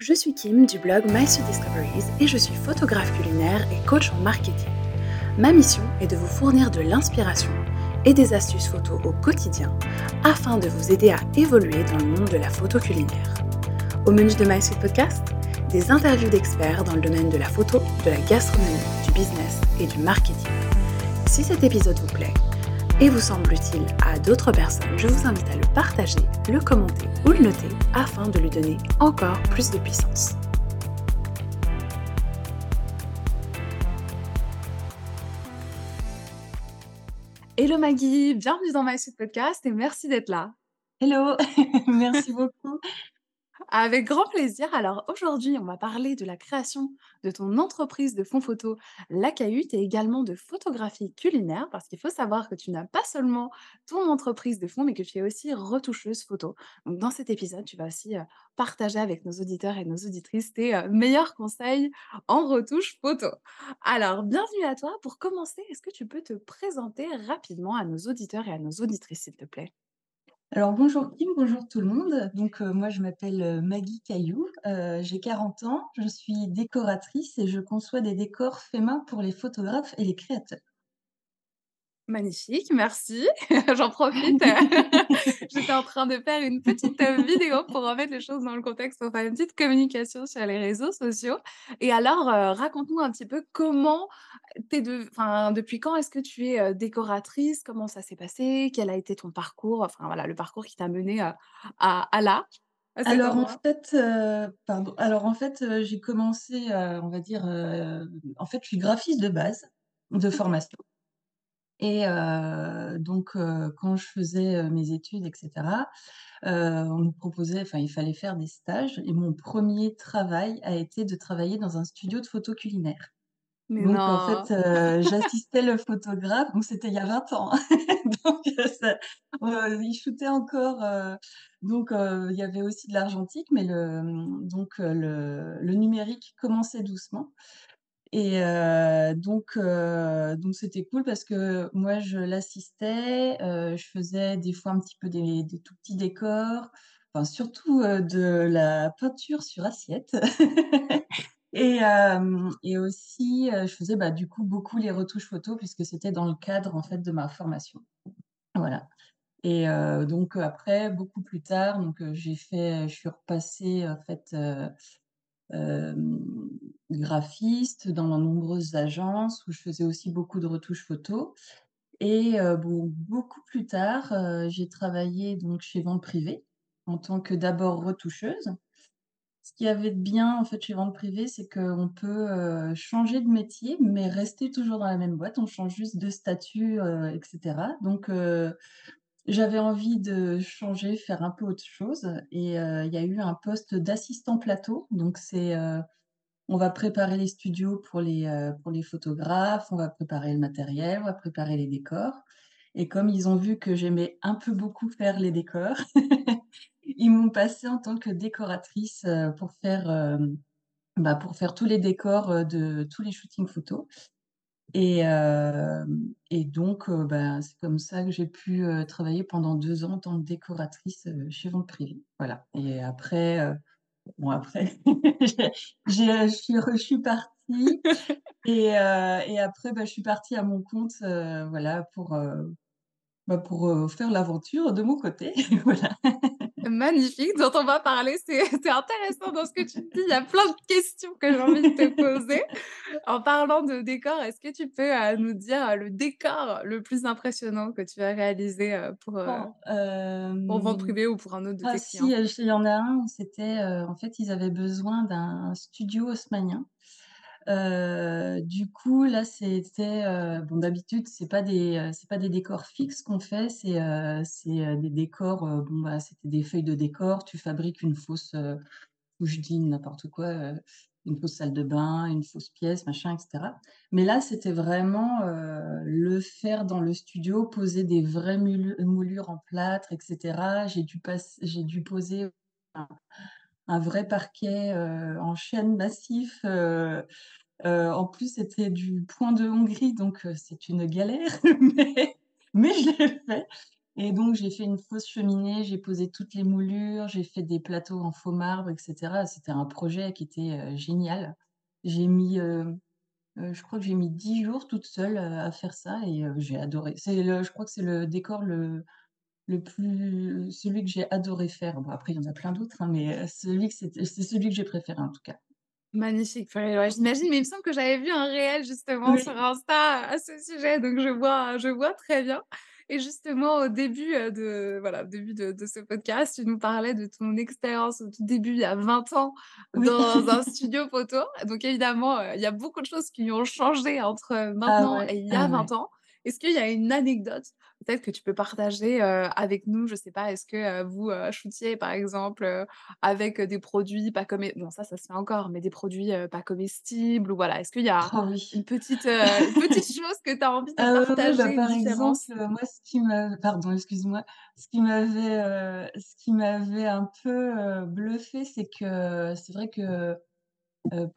Je suis Kim du blog My Discoveries et je suis photographe culinaire et coach en marketing. Ma mission est de vous fournir de l'inspiration et des astuces photos au quotidien afin de vous aider à évoluer dans le monde de la photo culinaire. Au menu de My Podcast, des interviews d'experts dans le domaine de la photo, de la gastronomie, du business et du marketing. Si cet épisode vous plaît, et vous semble utile à d'autres personnes, je vous invite à le partager, le commenter ou le noter afin de lui donner encore plus de puissance. Hello Maggie, bienvenue dans My Suite Podcast et merci d'être là. Hello, merci beaucoup. Avec grand plaisir. Alors aujourd'hui, on va parler de la création de ton entreprise de fonds photo La Cahute et également de photographie culinaire parce qu'il faut savoir que tu n'as pas seulement ton entreprise de fonds mais que tu es aussi retoucheuse photo. Donc dans cet épisode, tu vas aussi euh, partager avec nos auditeurs et nos auditrices tes euh, meilleurs conseils en retouche photo. Alors, bienvenue à toi. Pour commencer, est-ce que tu peux te présenter rapidement à nos auditeurs et à nos auditrices, s'il te plaît? Alors bonjour Kim, bonjour tout le monde. Donc euh, moi je m'appelle euh, Maggie Caillou, euh, j'ai 40 ans, je suis décoratrice et je conçois des décors faits main pour les photographes et les créateurs. Magnifique, merci. J'en profite. J'étais en train de faire une petite vidéo pour remettre les choses dans le contexte, pour faire une petite communication sur les réseaux sociaux. Et alors, raconte-nous un petit peu comment t'es de, enfin, depuis quand est-ce que tu es décoratrice? Comment ça s'est passé? Quel a été ton parcours? Enfin voilà, le parcours qui t'a mené à, à là. Alors en fait, pardon. Alors en fait, j'ai commencé, on va dire, en fait, je suis graphiste de base, de formation. Et donc quand je faisais, mes études etc., on nous proposait enfin, il fallait faire des stages et mon premier travail a été de travailler dans un studio de photo culinaire. Mais Donc en fait, j'assistais le photographe, donc c'était il y a 20 ans, hein. Donc ça il shootait encore, donc il y avait aussi de l'argentique, mais le, mmh, donc le le numérique commençait doucement. Et donc donc c'était cool parce que moi je l'assistais, je faisais des fois un petit peu des des tout petits décors, enfin surtout, de la peinture sur assiette et et aussi, je faisais, bah, du coup beaucoup les retouches photos puisque c'était dans le cadre en fait de ma formation. Voilà et donc après beaucoup plus tard, donc j'ai fait je suis repassée en fait, graphiste dans de nombreuses agences où je faisais aussi beaucoup de retouches photos et bon, beaucoup plus tard, j'ai travaillé donc chez Vente Privée en tant que d'abord retoucheuse. Ce qu'il y avait de bien en fait chez Vente Privée, c'est qu'on peut, changer de métier mais rester toujours dans la même boîte. On change juste de statut, heu et cetera donc j'avais envie de changer, faire un peu autre chose et il y a eu un poste d'assistant plateau donc c'est, on va préparer les studios pour les, heu, pour les photographes, on va préparer le matériel, on va préparer les décors. Et comme ils ont vu que j'aimais un peu beaucoup faire les décors, ils m'ont passée en tant que décoratrice, heu, pour faire, hem, bah, pour faire tous les décors, de tous les shootings photos. Et et donc bah, c'est comme ça que j'ai pu, travailler pendant 2 ans en tant que décoratrice, chez Vente Privée. Voilà. Et après, Bon après, je suis je suis partie et et après, bah, je suis partie à mon compte, heu, voilà pour, heu, bah, pour, faire l'aventure de mon côté, voilà. Magnifique, dont on va parler. C'est intéressant dans ce que tu dis. Il y a plein de questions que j'ai envie de te poser. En parlant de décor, est-ce que tu peux, heu, nous dire, heu, le décor le plus impressionnant que tu as réalisé, heu, pour, Bon, pour vente privée ou pour un autre de ah tes si, clients? il y en a un c'était, en fait, ils avaient besoin d'un studio haussmannien. Heu, du coup, là, c'était, heu, bon d'habitude, c'est pas des, heu, c'est pas des décors fixes qu'on fait, c'est, c'est, des décors, bon, bah, c'était des feuilles de décor. Tu fabriques une fausse, ou je dis n'importe quoi, une fausse salle de bain, une fausse pièce, machin et cetera. Mais là, c'était vraiment, le faire dans le studio, poser des vraies moulures en plâtre et cetera. J'ai dû pass j'ai dû poser un vrai parquet, heu, en chêne massif, heu heu, en plus, c'était du point de Hongrie, donc c'est une galère, mais je l'ai fait et donc j'ai fait une fausse cheminée, j'ai posé toutes les moulures, j'ai fait des plateaux en faux marbre et cetera. C'était un projet qui était, génial. J'ai mis, je crois que j'ai mis 10 jours toute seule, à faire ça et j'ai adoré. C'est je crois que c'est le décor le le plus celui que j'ai adoré faire. Bon après il y en a plein d'autres, hein, mais heu, celui que c'est celui que j'ai préféré en tout cas. Magnifique, ouais, j'imagine, mais il me semble que j'avais vu un réel justement sur. Insta à ce sujet, donc je vois je vois très bien et justement au début, heu, de voilà, début de de ce podcast, tu nous parlais de ton expérience au tout début, il y a 20 ans, Oui. dans un studio photo. Donc évidemment, heu, il y a beaucoup de choses qui ont changé entre Ah maintenant ouais, et il y a ah 20 ouais. ans. Est-ce qu'il y a une anecdote peut-être que tu peux partager, heu, avec nous? Je sais pas, est-ce que, heu, vous, shootiez par exemple, avec des produits pas commes bon ça, ça se fait encore, mais des produits, pas comestibles ou voilà. Est-ce qu'il y a Oh oui. une petite, une petite chose que tu as envie de Ah bah, partager, une par exemple, moi ce qui m'a pardon, excuse-moi. Ce qui m'avait, ce qui m'avait un peu, heu, bluffée, c'est que c'est vrai que,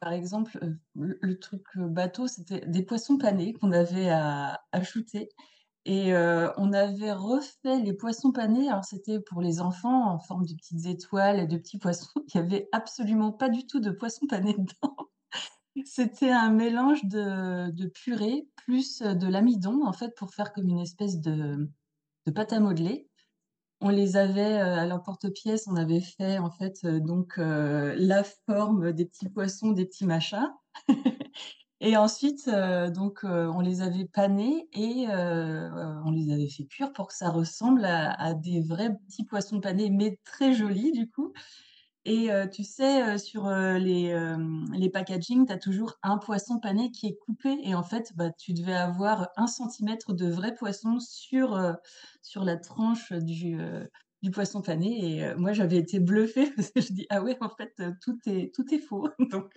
par exemple, le le truc, bateau, c'était des poissons panés qu'on avait à à shooter et on avait refait les poissons panés. Alors c'était pour les enfants en forme de petites étoiles et de petits poissons. Il y avait absolument pas du tout de poissons panés dedans. C'était un mélange de purée plus, de l'amidon en fait pour faire comme une espèce de pâte à modeler. On les avait, à l'emporte-pièce, on avait fait en fait, donc la forme des petits poissons, des petits machins et ensuite, heu, donc heu, on les avait panés et heu, on les avait fait cuire pour que ça ressemble à des vrais petits poissons panés, mais très jolis du coup. Et tu sais, sur, les, les packaging, tu as toujours un poisson pané qui est coupé et en fait, bah, tu devais avoir 1 centimètre de vrai poisson sur, sur la tranche du, du poisson pané. Et moi j'avais été bluffée parce que je dis: «Ah ouais, en fait, tout est tout est faux», donc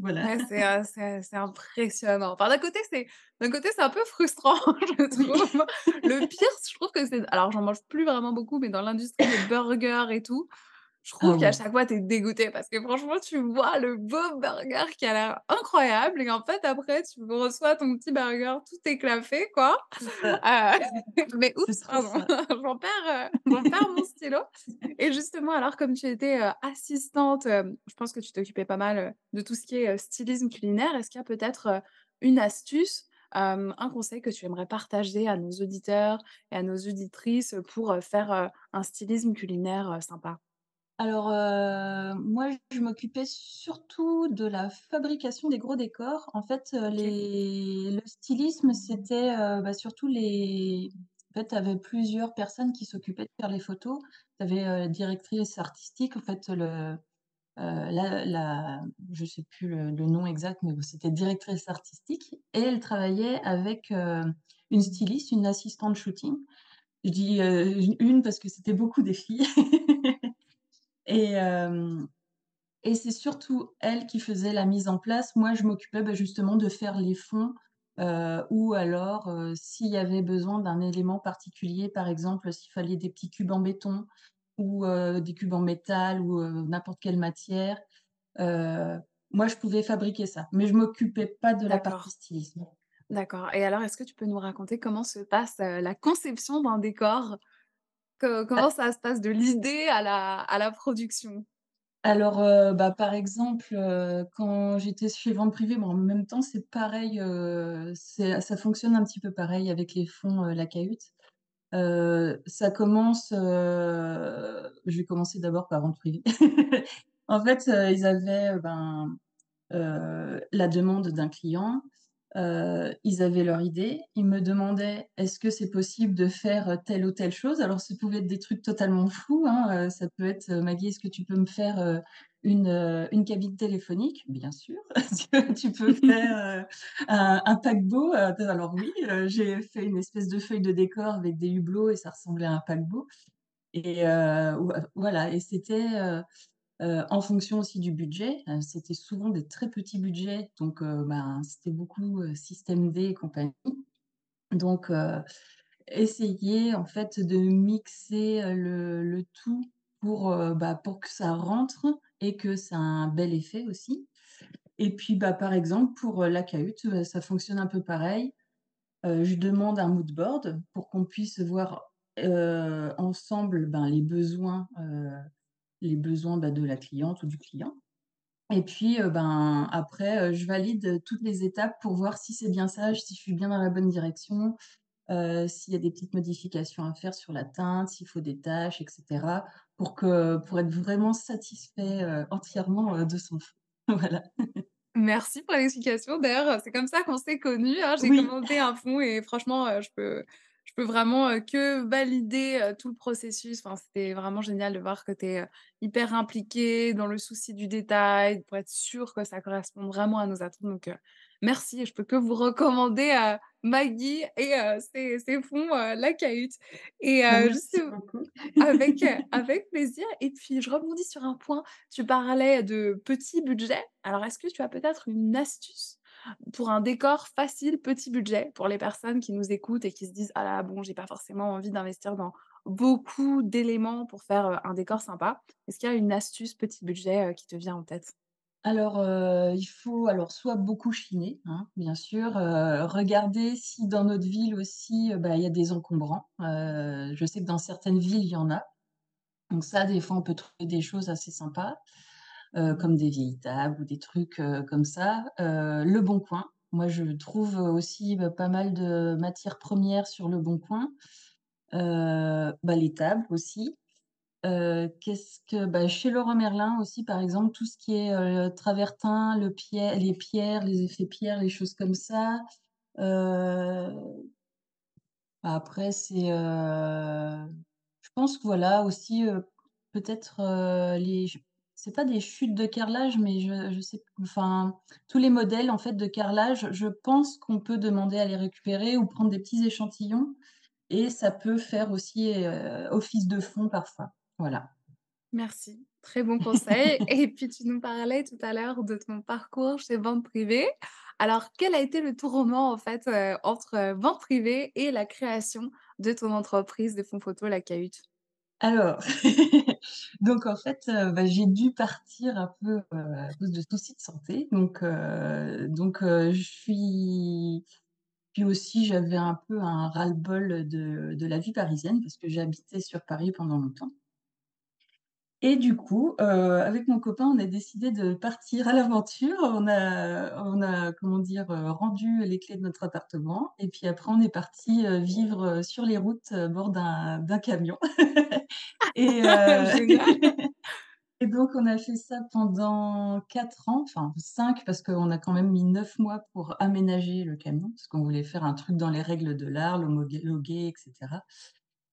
voilà. Ouais, c'est, impressionnant. Enfin d'un côté, c'est d'un côté, c'est un peu frustrant, je trouve. Le pire, je trouve que c'est alors j'en mange plus vraiment beaucoup, mais dans l'industrie des burgers et tout, je Ah trouve qu'à chaque fois, tu es dégoûté parce que franchement, tu vois le beau burger qui a l'air incroyable et en fait, après, tu reçois ton petit burger tout éclafé, quoi. Heu, mais oups, pardon, ça. j'en perds, mon stylo et justement, alors comme tu étais, heu, assistante, je pense que tu t'occupais pas mal, de tout ce qui est, stylisme culinaire. Est-ce qu'il y a peut-être, une astuce, un conseil que tu aimerais partager à nos auditeurs et à nos auditrices pour, faire, un stylisme culinaire, sympa? Alors, heu, moi, je m'occupais surtout de la fabrication des gros décors. En fait, les le stylisme, c'était, heu, bah, surtout les en fait, tu avais plusieurs personnes qui s'occupaient de faire les photos. Tu avais, la directrice artistique, en fait, le, la la je sais plus le le nom exact, mais c'était directrice artistique et elle travaillait avec, une styliste, une assistante shooting. Je dis, une parce que c'était beaucoup des filles et c'est surtout elle qui faisait la mise en place. Moi, je m'occupais, bah, justement de faire les fonds, ou alors, s'il y avait besoin d'un élément particulier, par exemple, s'il fallait des petits cubes en béton ou des cubes en métal ou n'importe quelle matière, moi, je pouvais fabriquer ça. Mais je m'occupais pas de la partie D'accord. stylisme. D'accord et alors, est-ce que tu peux nous raconter comment se passe, la conception d'un décor? Co comment A ça se passe de l'idée à la à la production? alors, heu, bah, par exemple, heu, quand j'étais vente privée, bon, en même temps, c'est pareil, c'est ça fonctionne un petit peu pareil avec les fonds, La Cahute. Ça commence, je vais commencer d'abord par vente privée. En fait, ils avaient, ben, la demande d'un client, heu, ils avaient leur idée, ils me demandaient: «Est-ce que c'est possible de faire, telle ou telle chose?» alors ça pouvait être des trucs totalement fous, hein, heu, ça peut être, heu: «Maggie, est-ce que tu peux me faire, une, une cabine téléphonique?» «Bien sûr». «Est-ce que tu peux faire, un un paquebot?» alors oui, j'ai fait une espèce de feuille de décor avec des hublots et ça ressemblait à un paquebot et voilà et c'était, heu, en fonction aussi du budget, heu, c'était souvent des très petits budgets donc heu, ben, c'était beaucoup, système D et compagnie donc essayer en fait de mixer, le tout pour, bah, pour que ça rentre et que ça a un bel effet aussi et puis, bah, par exemple, pour, La Cahute, ça fonctionne un peu pareil. Je demande un mood board pour qu'on puisse voir ensemble, les besoins, les besoins, bah, de la cliente ou du client et puis, heu, ben, après, heu, je valide, toutes les étapes pour voir si c'est bien ça, si je suis bien dans la bonne direction, heu, s'il y a des petites modifications à faire sur la teinte, s'il faut des tâches et cetera, pour que pour être vraiment satisfait, entièrement, de son fond. Voilà. Merci pour l'explication. D'ailleurs, c'est comme ça qu'on s'est connus, hein. J'ai Oui. commandé un fond et franchement, je peux peux vraiment, que valider, tout le processus. Enfin, c'était vraiment génial de voir que tu es, hyper impliquée dans le souci du détail, pour être sûre que ça correspond vraiment à nos attentes. Donc, merci je peux que vous recommander, heu, Maggie et heu, ses ses fonds, La Cahute et Bah, juste avec, avec plaisir et puis je rebondis sur un point, tu parlais de petit budget. Alors est-ce que tu as peut-être une astuce pour un décor facile, petit budget, pour les personnes qui nous écoutent et qui se disent: «Ah là, bon, j'ai pas forcément envie d'investir dans beaucoup d'éléments pour faire, heu, un décor sympa». Est-ce qu'il y a une astuce petit budget, heu, qui te vient en tête? Alors, heu, il faut alors soit beaucoup chiner, hein, bien sûr, heu, regarder si dans notre ville aussi, bah, il y a des encombrants. Je sais que dans certaines villes, il y en a. Donc ça, des fois, on peut trouver des choses assez sympas, comme des vieilles tables ou des trucs, heu, comme ça. Heu, Le Bon Coin, moi, je trouve, aussi, bah, pas mal de matières premières sur Le Bon Coin. Bah, les tables aussi. Qu'est-ce que bah, chez Leroy Merlin aussi, par exemple, tout ce qui est, heu, travertin, le pierre les pierres, les effets pierres, les choses comme ça. Après c'est, je pense que voilà aussi, peut-être, les c'est pas des chutes de carrelage, mais je je sais enfin, tous les modèles en fait de carrelage, je pense qu'on peut demander à les récupérer ou prendre des petits échantillons et ça peut faire aussi, heu, office de fond parfois. Voilà. Merci, très bon conseil et puis tu nous parlais tout à l'heure de ton parcours chez vente privée. Alors quel a été le tournant en fait, heu, entre, heu, vente privée et la création de ton entreprise de fonds photo La Cahute? Alors, donc en fait, heu, bah, j'ai dû partir un peu, heu, à cause de soucis de santé. Donc heu donc je suis puis aussi j'avais un peu un ras-le-bol de de la vie parisienne parce que habité sur Paris pendant longtemps. Et du coup, heu, avec mon copain, on a décidé de partir à l'aventure. On a on a, comment dire, heu, rendu les clés de notre appartement et puis après on est partis, heu, vivre, sur les routes, à bord d'un camion. Et et donc on a fait ça pendant 4 ans, enfin 5 parce qu'on a quand même mis 9 mois pour aménager le camion, parce qu'on voulait faire un truc dans les règles de l'art, l'homologuer et cetera.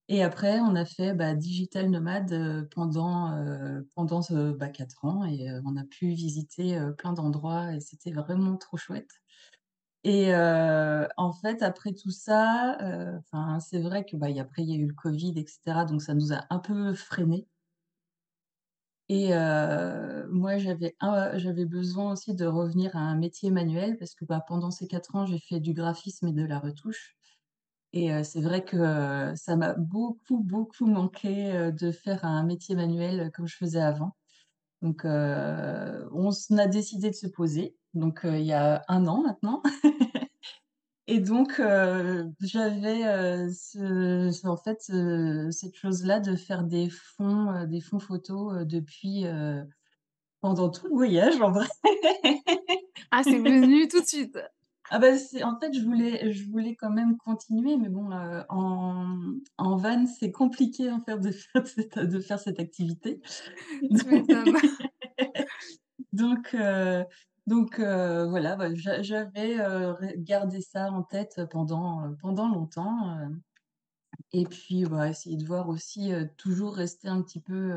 Et après, on a fait, bah, digital nomade, pendant, pendant bah, 4 ans et on a pu visiter, plein d'endroits et c'était vraiment trop chouette. Et en fait, après tout ça, c'est vrai que, bah, il y a eu le covid et cetera, donc ça nous a un peu freinés et moi, j'avais j'avais besoin aussi de revenir à un métier manuel parce que, bah, pendant ces 4 ans, j'ai fait du graphisme et de la retouche et c'est vrai que, ça m'a beaucoup, beaucoup manqué, de faire un métier manuel, comme je faisais avant. Donc on a décidé de se poser, donc il y a un an maintenant et donc j'avais, en fait, ce cette chose-là de faire des fonds, des fonds photos, depuis, pendant tout le voyage en vrai. Ah c'est venu tout de suite? Ah bah, en fait, je voulais je voulais quand même continuer, mais bon, heu, en en van, c'est compliqué en de faire cette de faire cette activité. Donc donc heu, voilà, bah, j'a j'avais, gardé ça en tête pendant, pendant longtemps, et puis, bah, essayer de voir aussi, toujours rester un petit peu,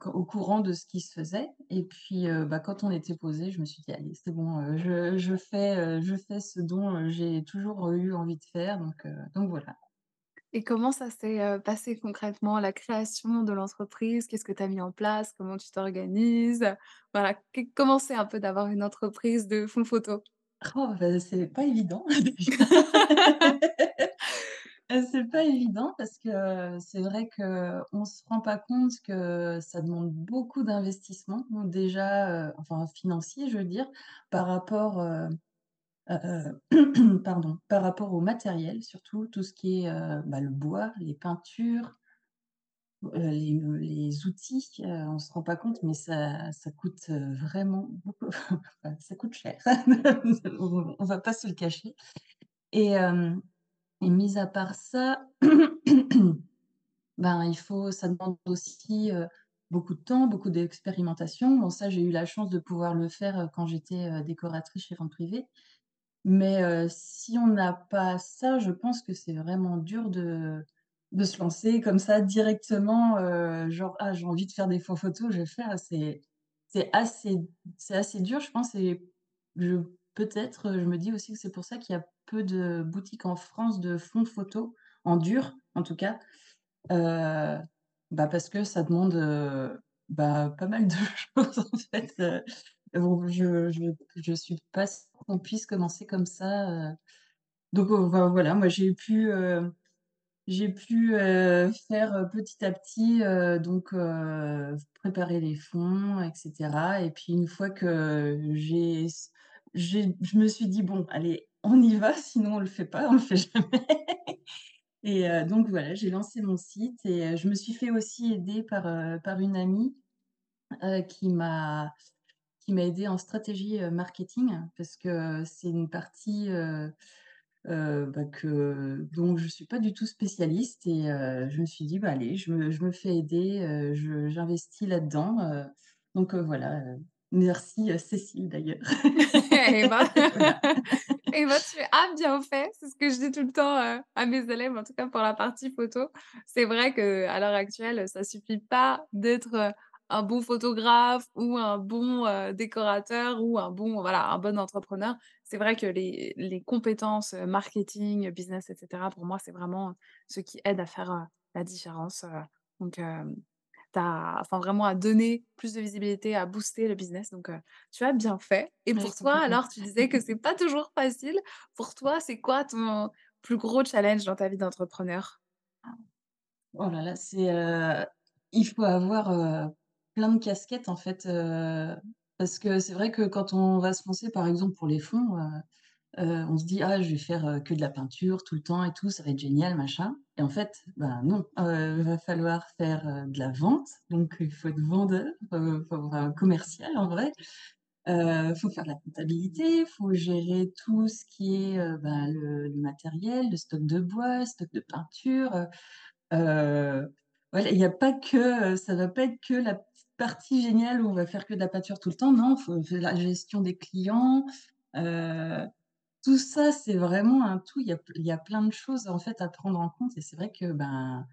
co au courant de ce qui se faisait et puis, heu, bah, quand on était posés, je me suis dit: «Allez, c'est bon, heu, je je fais, je fais ce dont, j'ai toujours eu envie de faire», donc donc voilà. Et comment ça s'est, passé concrètement, la création de l'entreprise? Qu'est-ce que tu as mis en place? Comment tu t'organises? Voilà, comment c'est un peu d'avoir une entreprise de fonds photo? Oh, bah, c'est pas évident c'est pas évident parce que c'est vrai qu'on se rend pas compte que ça demande beaucoup d'investissement. Déjà, heu, enfin financier, je veux dire, par rapport, heu, pardon, par rapport au matériel, surtout tout ce qui est, bah, le bois, les peintures, les les outils, on se rend pas compte, mais ça ça coûte, vraiment beaucoup, ça coûte cher. On on va pas se le cacher et et mis à part ça, ben, il faut ça demande aussi, heu, beaucoup de temps, beaucoup d'expérimentation. Bon ça, j'ai eu la chance de pouvoir le faire, heu, quand j'étais, heu, décoratrice chez vente privée. Mais si on n'a pas ça, je pense que c'est vraiment dur de de se lancer comme ça directement, genre: «Ah, j'ai envie de faire des faux photos, je vais faire». C'est c'est assez c'est assez dur, je pense et je peut-être, je me dis aussi que c'est pour ça qu'il y a de boutiques en France de fonds photos, en dur en tout cas, heu, bah, parce que ça demande, heu, bah, pas mal de choses en fait, heu, bon je je je suis pas qu'on puisse commencer comme ça, donc enfin voilà, moi j'ai pu, j'ai pu, faire, petit à petit, donc préparer les fonds et cetera. Et puis une fois que j'ai j'ai je me suis dit: «Bon allez, on y va, sinon on le fait pas, on le fait jamais» et heu, donc voilà, j'ai lancé mon site et heu, je me suis fait aussi aider par, heu, par une amie, qui m'a aidée en stratégie, marketing parce que c'est une partie, bah, que dont je suis pas du tout spécialiste et je me suis dit: «Bah, allez, je me je me fais aider, j'investis là-dedans», donc voilà, merci, heu, Cécile d'ailleurs. Eh ben Voilà. eh ben, tu as bien fait, c'est ce que je dis tout le temps, heu, à mes élèves, en tout cas pour la partie photo. C'est vrai qu'à l'heure actuelle, ça suffit pas d'être, heu, un bon photographe ou un bon, décorateur ou un bon voilà, un bon entrepreneur. C'est vrai que les les compétences, marketing, business et cetera, pour moi, c'est vraiment ce qui aide à faire, la différence, donc enfin vraiment à donner plus de visibilité, à booster le business donc heu, tu as bien fait et pour toi alors, tu disais que c'est pas toujours facile. Pour toi, c'est quoi ton plus gros challenge dans ta vie d'entrepreneur? Oh là là, c'est, heu, il faut avoir, heu, plein de casquettes en fait, parce que c'est vrai que quand on va se lancer, par exemple pour les fonds, heu, on se dit: «Ah je vais faire, heu, que de la peinture tout le temps et tout, ça va être génial machin» et en fait, ben non, heu, va falloir faire, de la vente, donc il faut être vendeur, faut avoir un commercial en vrai. Heu, faut faire de la comptabilité, faut gérer tout ce qui est, bah, le le matériel, le stock de bois, stock de peinture, voilà, il y a pas que, ça va pas être que la partie géniale où on va faire que de la peinture tout le temps. Non, faut faut la gestion des clients, tout ça, c'est vraiment un tout. Il y a plein de choses, en fait, à prendre en compte et c'est vrai que, ben,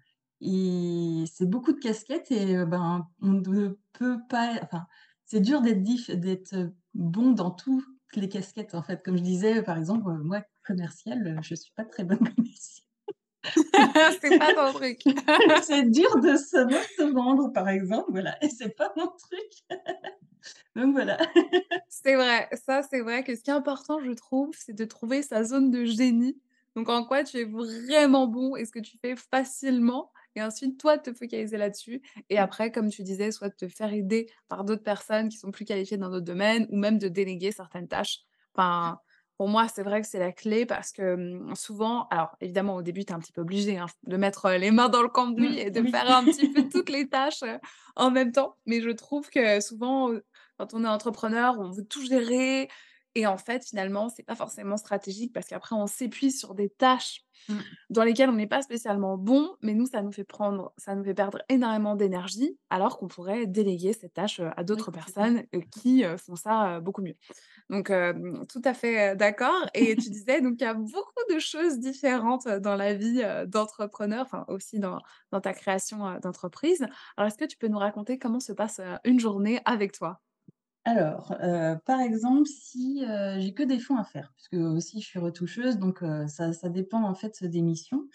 c'est beaucoup de casquettes et heu, ben, on ne peut pas c'est dur d'être bon dans toutes les casquettes, en fait. Comme je disais, par exemple, moi, commerciale, heu, je suis pas très bonne commerciale. C'est pas ton truc. C'est dur de savoir se vendre, par exemple, voilà et c'est pas mon truc. Donc voilà. C'est vrai, ça, c'est vrai que ce qui est important, je trouve, c'est de trouver sa zone de génie. Donc en quoi tu es vraiment bon et ce que tu fais facilement et ensuite toi te focaliser là-dessus et après comme tu disais, soit te faire aider par d'autres personnes qui sont plus qualifiées dans d'autres domaines ou même de déléguer certaines tâches. Enfin, pour moi, c'est vrai que c'est la clé parce que, mmh, souvent alors évidemment au début, tu es un petit peu obligé, hein, de mettre, les mains dans le cambouis Mmh, et de oui. faire un petit peu toutes les tâches, en même temps. Mais je trouve que souvent, quand on est entrepreneur, on veut tout gérer et en fait, finalement, c'est pas forcément stratégique parce qu'après on s'épuise sur des tâches Mmh, dans lesquelles on n'est pas spécialement bon, mais nous, ça nous fait prendre ça nous fait perdre énormément d'énergie, alors qu'on pourrait déléguer cette tâche, heu, à d'autres personnes, heu, qui, heu, font ça, beaucoup mieux. Donc tout à fait, d'accord et tu disais donc il y a beaucoup de choses différentes, dans la vie, d'entrepreneur, enfin aussi dans dans ta création, d'entreprise. Alors est-ce que tu peux nous raconter comment se passe, une journée avec toi? Alors, heu, par exemple, si, heu, j'ai que des fonds à faire, puisque aussi je suis retoucheuse, donc heu, ça dépend en fait des missions.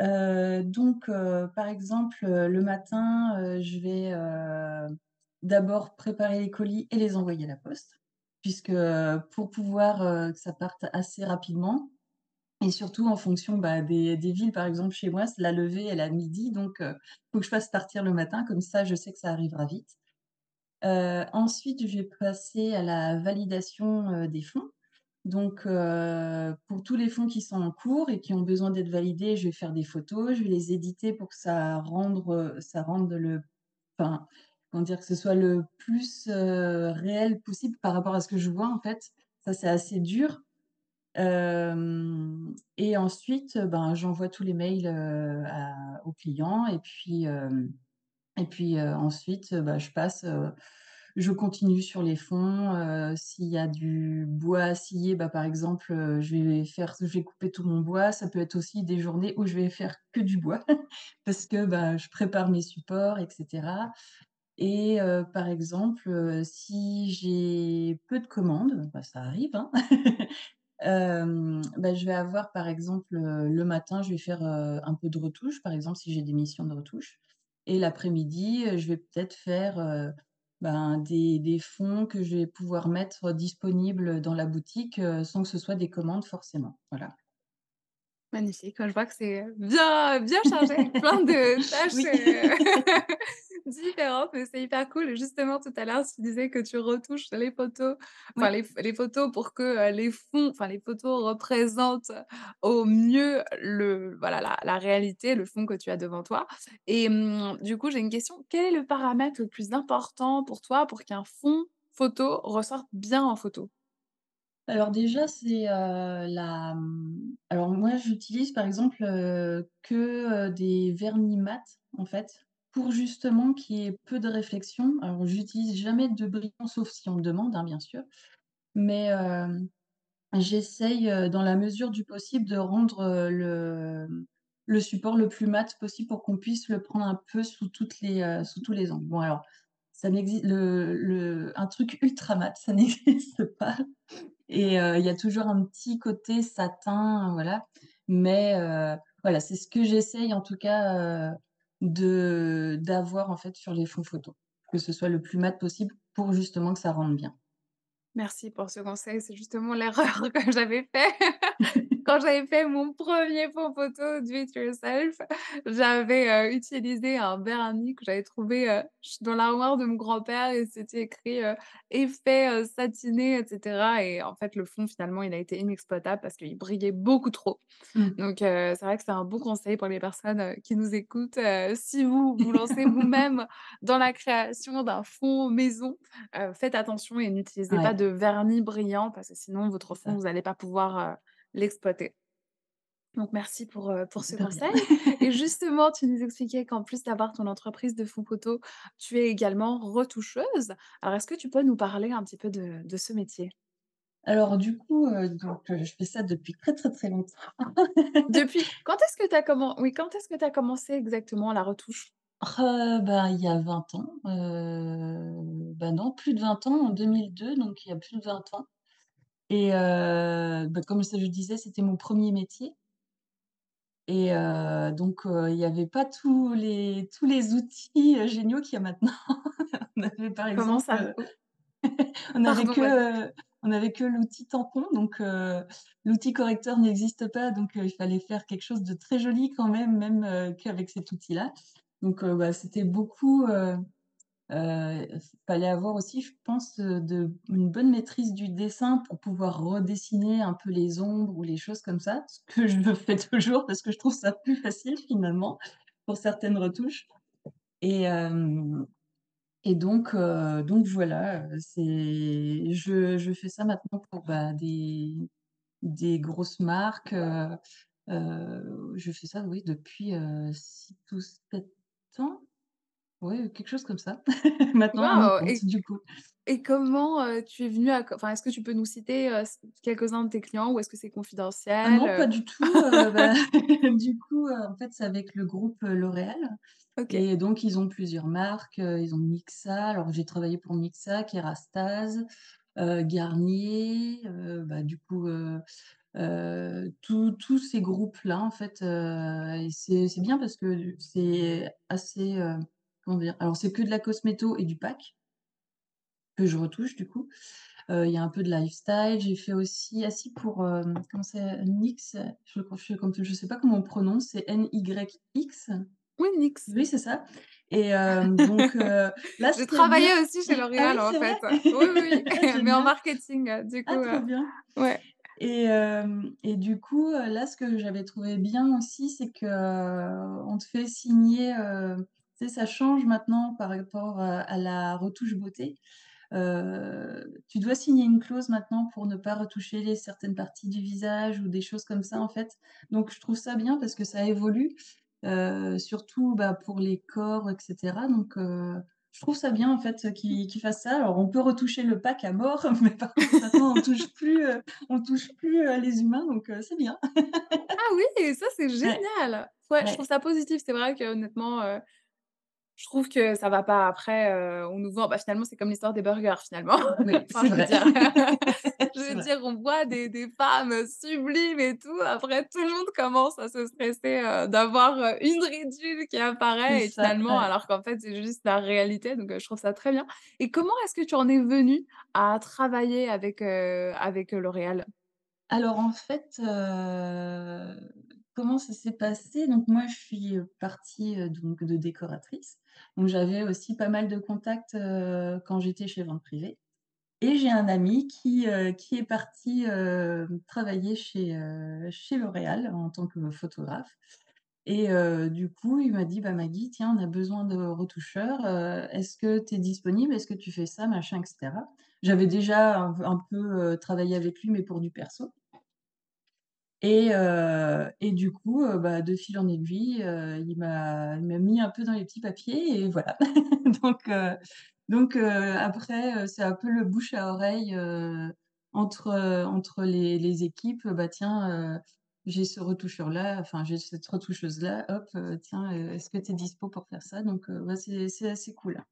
Donc par exemple, le matin, je vais, d'abord préparer les colis et les envoyer à la poste, puisque, pour pouvoir, que ça parte assez rapidement et surtout en fonction, bah, des villes. Par exemple, chez moi, la levée, est à midi, donc heu, faut que je fasse partir le matin, comme ça je sais que ça arrivera vite. Heu, ensuite, je vais passer à la validation, heu, des fonds. Donc, heu, pour tous les fonds qui sont en cours et qui ont besoin d'être validés, je vais faire des photos, je vais les éditer pour que ça rendre, ça rende le comment dire? Que ce soit le plus, réel possible par rapport à ce que je vois, en fait. Ça, c'est assez dur. Et ensuite, ben, j'envoie tous les mails, aux clients et puis, et puis, ensuite, bah, je passe, je continue sur les fonds, s'il y a du bois à scier, bah, par exemple, je vais faire je vais couper tout mon bois. Ça peut être aussi des journées où je vais faire que du bois parce que, bah, je prépare mes supports et cetera et par exemple, si j'ai peu de commandes, bah, ça arrive, hein, bah, je vais avoir, par exemple, le matin, je vais faire, un peu de retouches, par exemple, si j'ai des missions de retouches et l'après-midi, heu, je vais peut-être faire, heu, ben, des des fonds que je vais pouvoir mettre disponibles dans la boutique, heu, sans que ce soit des commandes forcément. Voilà. Magnifique, je vois que c'est bien bien chargé, plein de tâches, Oui. différentes, mais c'est hyper cool. Justement, tout à l'heure, tu disais que tu retouches les photos, enfin Oui. les les photos pour que, heu, les fonds, enfin les photos représentent au mieux le voilà la la réalité, le fond que tu as devant toi et mmh, du coup, j'ai une question. Quel est le paramètre le plus important pour toi pour qu'un fond photo ressorte bien en photo? Alors déjà, c'est, heu, la, mmh, alors moi j'utilise par exemple, heu, que, des vernis mat en fait, pour justement qu'il y ait peu de réflexion. Alors j'utilise jamais de brillant sauf si on me demande, hein, bien sûr, mais hem, j'essaye, heu, dans la mesure du possible de rendre, heu, le, le support le plus mat possible pour qu'on puisse le prendre un peu sous toutes les, sous tous les angles. Bon alors, ça le le un truc ultra mat, ça n'existe pas et il y a toujours un petit côté satin, voilà, mais voilà, c'est ce que j'essaye en tout cas, de d'avoir en fait sur les fonds photos. Que ce soit le plus mat possible pour justement que ça rende bien. Merci pour ce conseil, c'est justement l'erreur que j'avais fait. Quand j'avais fait mon 1er fond photo do it yourself, j'avais, heu, utilisé un vernis que j'avais trouvé, heu, ch dans l'armoire de mon grand-père et c'était écrit, heu, effet, heu, satiné et cetera et en fait, le fond finalement, il a été inexploitable parce qu'il brillait beaucoup trop. Mmh. Donc c'est vrai que c'est un bon conseil pour les personnes, qui nous écoutent, si vous vous lancez vous-même dans la création d'un fond maison, faites attention et n'utilisez pas de vernis brillant parce que sinon votre fond, vous allez pas pouvoir, l'exploiter. Donc merci pour, heu, pour ce De conseil et justement, tu nous expliquais qu'en plus d'avoir ton entreprise de fonds photos, tu es également retoucheuse. Alors est-ce que tu peux nous parler un petit peu de de ce métier? Alors du coup, heu, donc heu, je fais ça depuis très, très, très longtemps. Depuis quand est-ce que tu as commen oui, quand est-ce que tu as commencé exactement la retouche? Heu, bah, il y a 20 ans, bah, non, plus de 20 ans, en 2002, donc il y a plus de 20 ans et bah, comme je disais, c'était mon 1er métier et donc il y avait pas tous les tous les outils, géniaux qu'il y a maintenant. On avait par Comment exemple, ça? on avait pardon, que, vas-y. heu, on avait que l'outil tampon donc l'outil correcteur n'existe pas donc il fallait faire quelque chose de très joli quand même, même, qu'avec cet outil-là. Donc bah, c'était beaucoup, heu heu, fallait avoir aussi, je pense, heu, de une bonne maîtrise du dessin pour pouvoir redessiner un peu les ombres ou les choses comme ça. Ce que je fais toujours parce que je trouve ça plus facile finalement pour certaines retouches et hem et donc donc voilà, je je fais ça maintenant pour, bah, des des grosses marques, je fais ça, oui, depuis, heu, 6 ou 7 ans? Ouais, quelque chose comme ça. Maintenant compte, et du coup. et comment, heu, tu es venue à enfin, est-ce que tu peux nous citer, heu, s quelques-uns de tes clients ou est-ce que c'est Ah confidentiel, non, heu? pas du tout, bah, du coup, en fait, c'est avec le groupe, L'Oréal OK. et donc ils ont plusieurs marques, ils ont Mixa, alors j'ai travaillé pour Mixa, Kérastase, heu, Garnier, bah, du coup, tous ces groupes-là, en fait, c'est bien parce que c'est assez, comment dire? Alors c'est que de la cosméto et du pack que je retouche du coup. Heu, il y a un peu de lifestyle, j'ai fait aussi ah si pour, hem, comment c'est? NYX, je je sais pas comment on prononce, c'est N-Y-X? Oui, NYX. Oui, c'est ça Et hem, donc heu, là, bien travaillé aussi chez ah L'Oréal, oui, en fait. Oui, oui, Ah mais en marketing, du coup, Ah trop heu, bien! ouais. Et hem et du coup, là, ce que j'avais trouvé bien aussi, c'est qu'on te fait signer, tu sais, ça change maintenant par rapport, heu, à la retouche beauté. Heu, tu dois signer une clause maintenant pour ne pas retoucher les certaines parties du visage ou des choses comme ça, en fait. Donc je trouve ça bien parce que ça évolue, heu, surtout, bah, pour les corps et cetera. Donc je trouve ça bien, en fait, qu'ils fassent ça. Alors on peut retoucher le pack à mort, mais par contre maintenant on touche plus, on touche plus, les humains, donc c'est bien. Ah oui! Ça, c'est génial! Ouais, je trouve ça positif. C'est vrai qu'honnêtement, heu, je trouve que ça va pas. Après, on nous vend bah, finalement, c'est comme l'histoire des burgers, finalement. Oui, Enfin, c'est je veux dire je C'est veux vrai. dire, on voit des des femmes, sublimes et tout. Après, tout le monde commence à se stresser, d'avoir, une ridule qui apparaît et ça, finalement ouais. alors qu'en fait, c'est juste la réalité. Donc je trouve ça très bien. Et comment est-ce que tu en es venue à travailler avec, avec, L'Oréal? Alors en fait, comment ça s'est passé? Donc moi, je suis, heu, partie, heu, donc de décoratrice. Donc j'avais aussi pas mal de contacts, heu, quand j'étais chez vente privée. Et j'ai un ami qui, qui est parti, travailler chez, chez L'Oréal en tant que photographe. Et du coup, il m'a dit: «Bah Magui, tiens, on a besoin de retoucheurs, heu, est-ce que tu es disponible? Est-ce que tu fais ça?» machin et cetera. J'avais déjà un peu, travaillé avec lui, mais pour du perso. Et heu et du coup, heu, bah, de fil en aiguille, heu, il m'a mis un peu dans les petits papiers et voilà. Donc heu donc heu, après, c'est un peu le bouche à oreille, entre, entre les les équipes. Bah, tiens, j'ai ce retoucheur-là, enfin, j'ai cette retoucheuse-là, hop, tiens, est-ce que tu es dispo pour faire ça? Donc c'est c'est assez cool.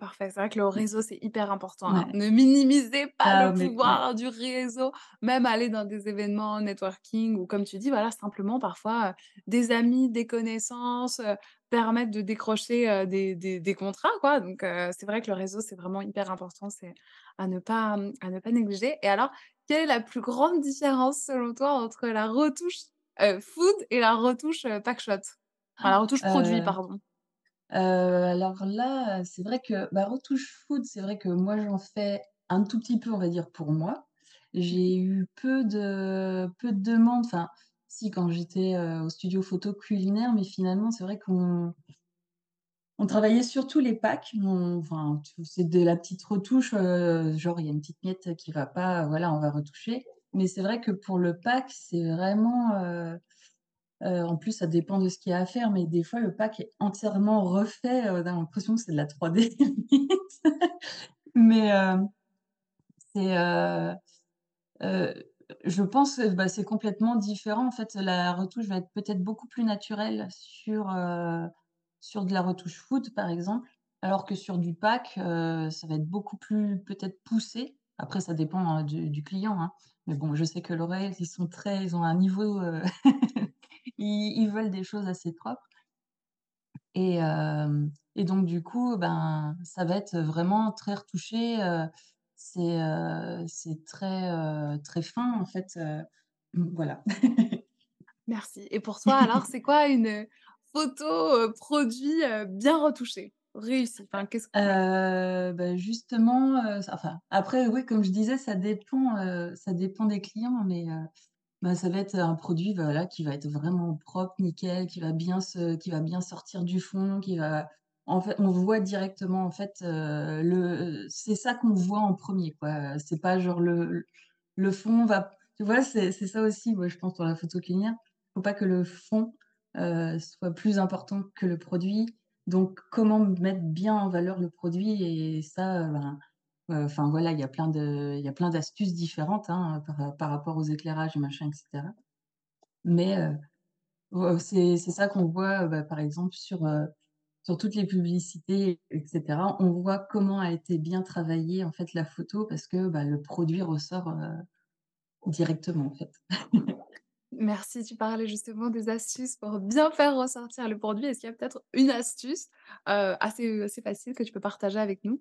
Parfait, c'est vrai que le Mmh. réseau, c'est hyper important, hein. Ne minimisez pas Ah le ouais. pouvoir du réseau, même aller dans des événements networking ou comme tu dis, voilà, simplement parfois, heu, des amis, des connaissances, heu, permettent de décrocher, heu, des des des contrats, quoi. Donc c'est vrai que le réseau, c'est vraiment hyper important, c'est à ne pas, mmh, à ne pas négliger. Et alors, quelle est la plus grande différence selon toi entre la retouche, food et la retouche, heu, pack shot? Enfin, la retouche produit, pardon. Heu, alors là, c'est vrai que, bah, retouche food, c'est vrai que moi j'en fais un tout petit peu, on va dire, pour moi. J'ai eu peu de peu de demandes, enfin, si quand j'étais, heu, au studio photo culinaire, mais finalement, c'est vrai qu'on on travaillait surtout les packs. Enfin, c'est de la petite retouche, heu, genre il y a une petite miette qui va pas, voilà, on va retoucher. Mais c'est vrai que pour le pack, c'est vraiment, heu, en plus, ça dépend de ce qu'il y a à faire, mais des fois, le pack est entièrement refait, heu, on a l'impression que c'est de la 3D limite. Mais hem, c'est, heu, je pense, heu, bah, c'est complètement différent. En fait, la retouche va être peut-être beaucoup plus naturelle sur, sur de la retouche food, par exemple, alors que sur du pack, ça va être beaucoup plus peut-être poussé. Après, ça dépend, heu, du client, hein. Mais bon, je sais que L'Oréal, ils sont très ils ont un niveau, ils ils veulent des choses assez propres. Et hem et donc du coup, ben, ça va être vraiment très retouché, c'est, heu, c'est très, très fin, en fait, voilà. Merci. Et pour toi alors, c'est quoi une, photo, produit, bien retouchée, réussie? Enfin, qu'est-ce. Heu, bah, justement, enfin, après, oui, comme je disais, ça dépend, ça dépend des clients, mais bah, ça va être un produit, voilà, qui va être vraiment propre, nickel, qui va bien se qui va bien sortir du fond, qui va en fait, on voit directement, en fait, heu, le c'est ça qu'on voit en 1er, quoi, c'est pas genre le le fond va tu vois? C'est ça aussi, moi, je pense pour la photo culinaire. Faut pas que le fond, heu, soit plus important que le produit. Donc comment mettre bien en valeur le produit et ça, ben, enfin, voilà, il y a plein de il y a plein d'astuces différentes, hein, par rapport aux éclairages, machin et cetera. Mais heu, ouais, c'est ça qu'on voit, bah, par exemple, sur, sur toutes les publicités et cetera. On voit comment a été bien travaillée, en fait, la photo parce que, bah, le produit ressort, directement, en fait. Merci, tu parlais justement des astuces pour bien faire ressortir le produit. Est-ce qu'il y a peut-être une astuce, assez, assez facile que tu peux partager avec nous?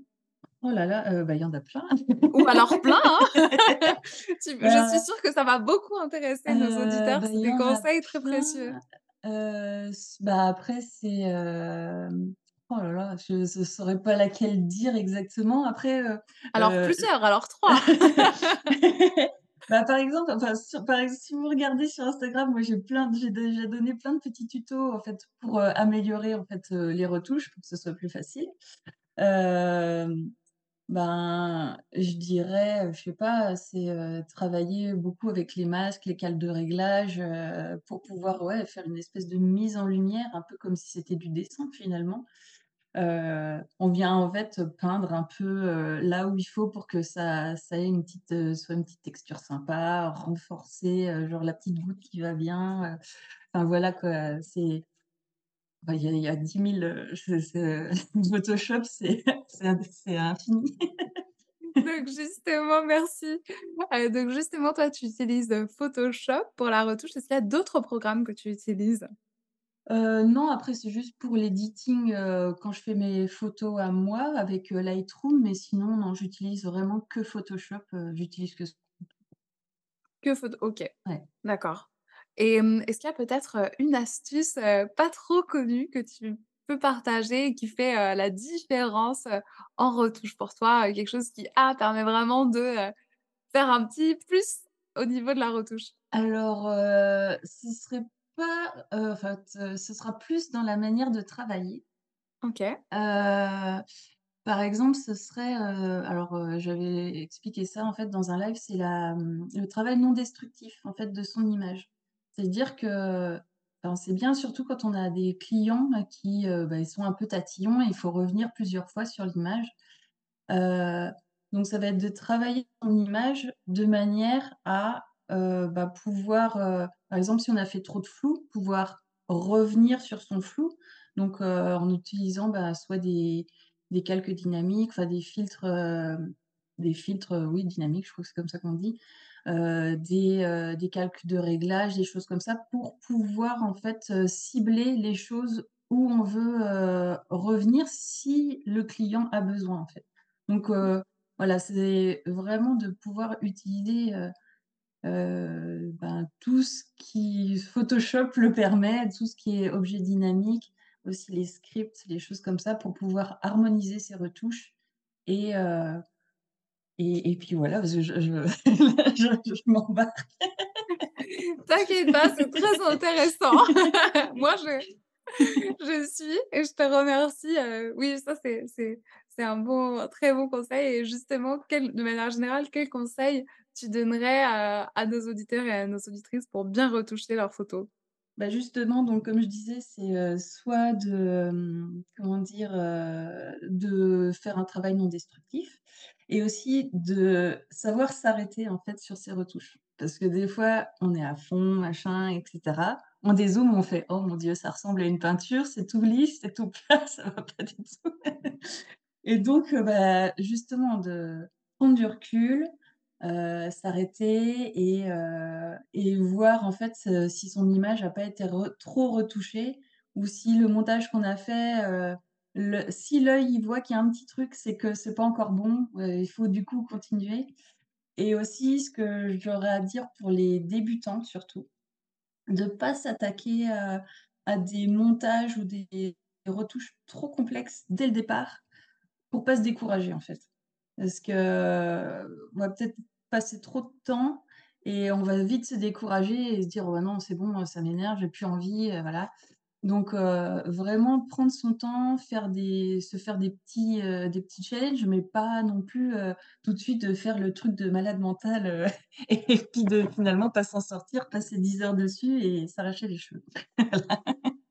Oh là là, heu, bah, il y en a plein. Ou alors plein, hein! Tu je suis Bah sûre que ça va beaucoup intéresser nos Heu, auditeurs, bah, c'est des conseils très précieux. plein, s bah, après c'est, Oh là là, je ne saurais pas laquelle dire exactement. Après, Alors plusieurs, alors 3. bah, par exemple, enfin, sur par ex si vous regardez sur Instagram, moi j'ai plein j'ai déjà donné plein de petits tutos, en fait, pour, améliorer, en fait, les retouches pour que ce soit plus facile. Ben, je dirais, je sais pas, c'est, heu, travailler beaucoup avec les masques, les cales de réglage, heu, pour pouvoir, ouais, faire une espèce de mise en lumière, un peu comme si c'était du dessin finalement. Heu, on vient en fait peindre un peu, là où il faut pour que ça ça ait une petite, soit une petite texture sympa, renforcer, heu, genre la petite goutte qui va bien, enfin voilà quoi, c'est il y a il y a 10 000, heu, je c'est Photoshop, c'est c'est in c'est infini. Donc justement, merci. Heu, donc justement, toi, tu utilises, heu, Photoshop pour la retouche. Est-ce qu'il y a d'autres programmes que tu utilises? Non, après c'est juste pour l'editing, quand je fais mes photos à moi avec, Lightroom, mais sinon non, j'utilise vraiment que Photoshop, j'utilise que Que photo OK, ouais. d'accord et est-ce qu'il y a peut-être, une astuce, pas trop connue que tu peux partager et qui fait, la différence, en retouche pour toi? Quelque chose qui, ah, permet vraiment de, faire un petit plus au niveau de la retouche? Alors, heu, ce serait pas, heu, enfin, ce sera plus dans la manière de travailler. OK. Par exemple, ce serait, alors, j'avais expliqué ça, en fait, dans un live, c'est mmh, le travail non destructif, en fait, de son image. C'est-à-dire que, c'est bien surtout quand on a des clients, qui, bah, sont un peu tatillons et il faut revenir plusieurs fois sur l'image. Donc ça va être de travailler son image de manière à, bah, pouvoir, par exemple, si on a fait trop de flou, pouvoir revenir sur son flou. Donc, en utilisant, bah, soit des calques dynamiques, enfin des filtres, des filtres, oui, dynamiques, je crois que c'est comme ça qu'on dit. Heu, des, heu, des calques de réglage, des choses comme ça pour pouvoir, en fait, heu, cibler les choses où on veut, heu, revenir si le client a besoin, en fait. Donc heu, voilà, c'est vraiment de pouvoir utiliser, ben, tout ce qui Photoshop le permet, tout ce qui est objet dynamique, aussi les scripts, les choses comme ça pour pouvoir harmoniser ses retouches et et et puis voilà, parce que je je je je m'embarque. T'inquiète pas, c'est très intéressant. Moi, je je suis et je te remercie, heu, oui, ça, c'est c'est c'est un bon un très bon conseil et justement, quel de manière générale, quels conseils tu donnerais à à nos auditeurs et à nos auditrices pour bien retoucher leurs photos? Bah, justement, donc comme je disais, c'est, heu, soit de, hem, comment dire? De faire un travail non destructif et aussi de savoir s'arrêter, en fait, sur ses retouches. Parce que des fois, on est à fond, machin et cetera. On dézoome, on fait: «Oh mon Dieu, ça ressemble à une peinture, c'est tout lisse, c'est tout plat, ça va pas du tout». Et donc, heu, bah, justement de prendre du recul, heu, s'arrêter et heu et voir en fait, si son image a pas été trop retouchée ou si le montage qu'on a fait, si l'œil il voit qu'il y a un petit truc, c'est que c'est pas encore bon, heu, il faut du coup continuer et aussi ce que j'aurais à dire pour les débutants surtout, de pas s'attaquer à des montages ou des retouches trop complexes dès le départ pour pas se décourager, en fait. Parce que, on va peut-être passer trop de temps et on va vite se décourager et se dire: «Oh non, c'est bon, ça m'énerve, j'ai plus envie», heu, voilà. Donc heu, vraiment prendre son temps, faire des se faire des petits, heu, des petits challenges, mais pas non plus, heu, tout de suite, de faire le truc de malade mental, et puis de finalement pas s'en sortir, passer 10 heures dessus et s'arracher les cheveux.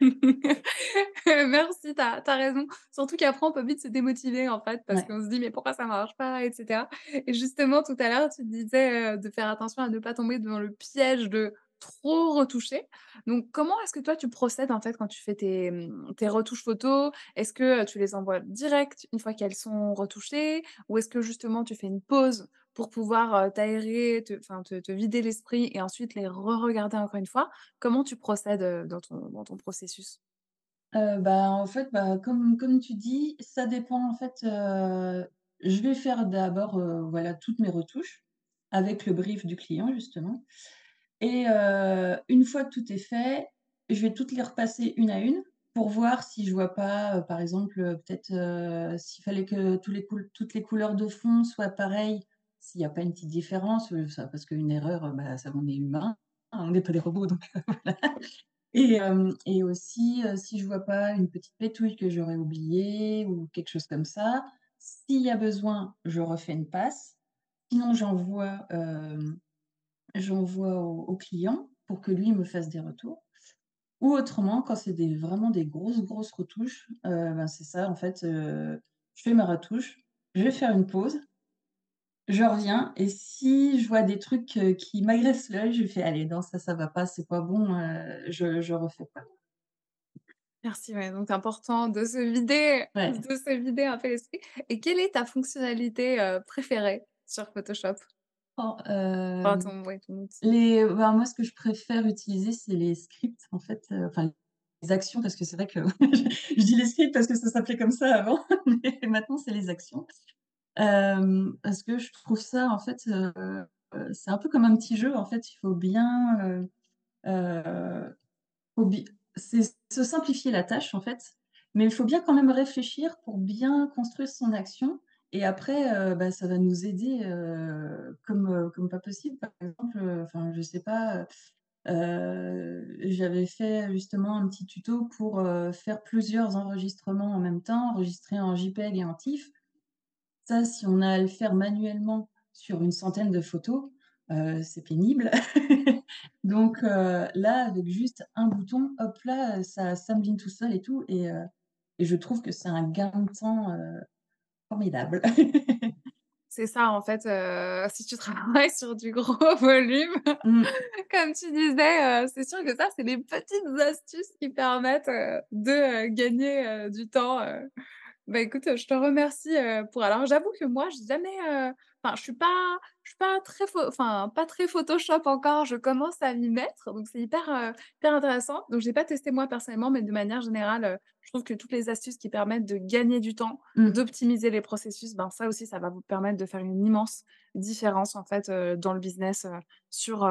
Merci, tu as raison. Surtout qu'après, on peut vite se démotiver, en fait, parce Ouais. qu'on se dit: «Mais pourquoi ça marche pas?» et cetera et justement, tout à l'heure, tu disais, de faire attention à ne pas tomber dans le piège de trop retoucher. Donc comment est-ce que toi, tu procèdes, en fait, quand tu fais tes, mmh, retouches photos? Est-ce que, tu les envoies direct une fois qu'elles sont retouchées? Ou est-ce que justement tu fais une pause pour pouvoir, t'aérer, te te vider l'esprit et ensuite les re-regarder encore une fois? Comment tu procèdes, dans ton dans ton processus? Bah, en fait, bah, comme comme tu dis, ça dépend en fait, je vais faire d'abord, voilà, toutes mes retouches avec le brief du client justement et une fois que tout est fait, je vais toutes les repasser une à une pour voir si je vois pas, par exemple, peut-être, s'il fallait que toutes les couleurs de fond soient pareilles, s'il y a pas une petite différence, parce qu'une erreur, bah, ça on est humain, on n'est pas des robots donc heu, voilà et aussi, si je vois pas une petite pétouille que j'aurais oubliée ou quelque chose comme ça, s'il y a besoin, je refais une passe. Sinon j'envoie, j'envoie au au client pour que lui me fasse des retours ou autrement, quand c'est des vraiment des grosses, grosses retouches, heu, ben, c'est ça en fait, heu, je fais ma retouche, je vais faire une pause, je reviens et si je vois des trucs, heu, qui m'agressent l'œil, je fais: «Allez, non, ça, ça va pas, c'est pas bon, je je refais pas». Merci, ouais, donc important de se vider Ouais. de se vider un peu l'esprit et quelle est ta fonctionnalité, préférée sur Photoshop? Oh, ouais, outil. les ben, moi, ce que je préfère utiliser, c'est les scripts en fait, heu, enfin les actions parce que c'est vrai que je dis les scripts parce que ça s'appelait comme ça avant, mais maintenant c'est les actions. Hem, parce que je trouve ça en fait, c'est un peu comme un petit jeu en fait, il faut bien, bi c'est se simplifier la tâche en fait, mais il faut bien quand même réfléchir pour bien construire son action et après, heu, bah, ça va nous aider, heu, comme, heu, comme pas possible. Par exemple, enfin je sais pas, j'avais fait justement un petit tuto pour, faire plusieurs enregistrements en même temps, enregistrer en JPEG et en TIFF. Ça, si on a à le faire manuellement sur une centaine de photos, c'est pénible. Donc là, avec juste un bouton, hop là, ça me tout seul et tout et et je trouve que c'est un gain de temps, formidable. C'est ça en fait, heu, si tu travailles sur du gros volume, Mmh. comme tu disais, heu, c'est sûr que ça, c'est des petites astuces qui permettent, heu, de, gagner, du temps, Bah, écoute, je te remercie, heu, pour alors j'avoue que moi j'ai jamais, heu, enfin je suis pas je suis pas très enfin pas très Photoshop encore, je commence à m'y mettre, donc c'est hyper, heu, hyper intéressant. Donc j'ai pas testé moi personnellement, mais de manière générale, heu, je trouve que toutes les astuces qui permettent de gagner du temps, Mmh. d'optimiser les processus, ben, ça aussi, ça va vous permettre de faire une immense différence en fait, dans le business, sur,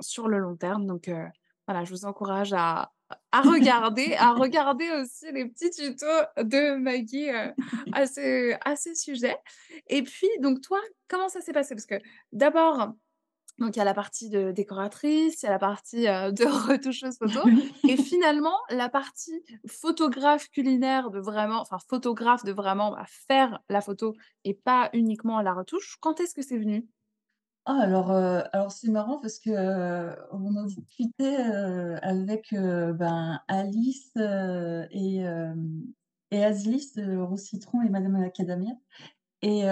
sur le long terme. Donc, voilà, je vous encourage à à regarder, à regarder aussi les petits tutos de Maggie, heu, à ce à ce sujet et puis donc toi, comment ça s'est passé? Parce que d'abord, donc il y a la partie de décoratrice, il y a la partie, heu, de retoucheuse photo et finalement la partie photographe culinaire de vraiment enfin photographe de vraiment, bah, faire la photo et pas uniquement la retouche, quand est-ce que c'est venu? Ah alors, heu, alors c'est marrant parce que, heu, on en discutait, heu, avec, ben, Alice, et Azilis de Rose Citron et Madame Macadamia et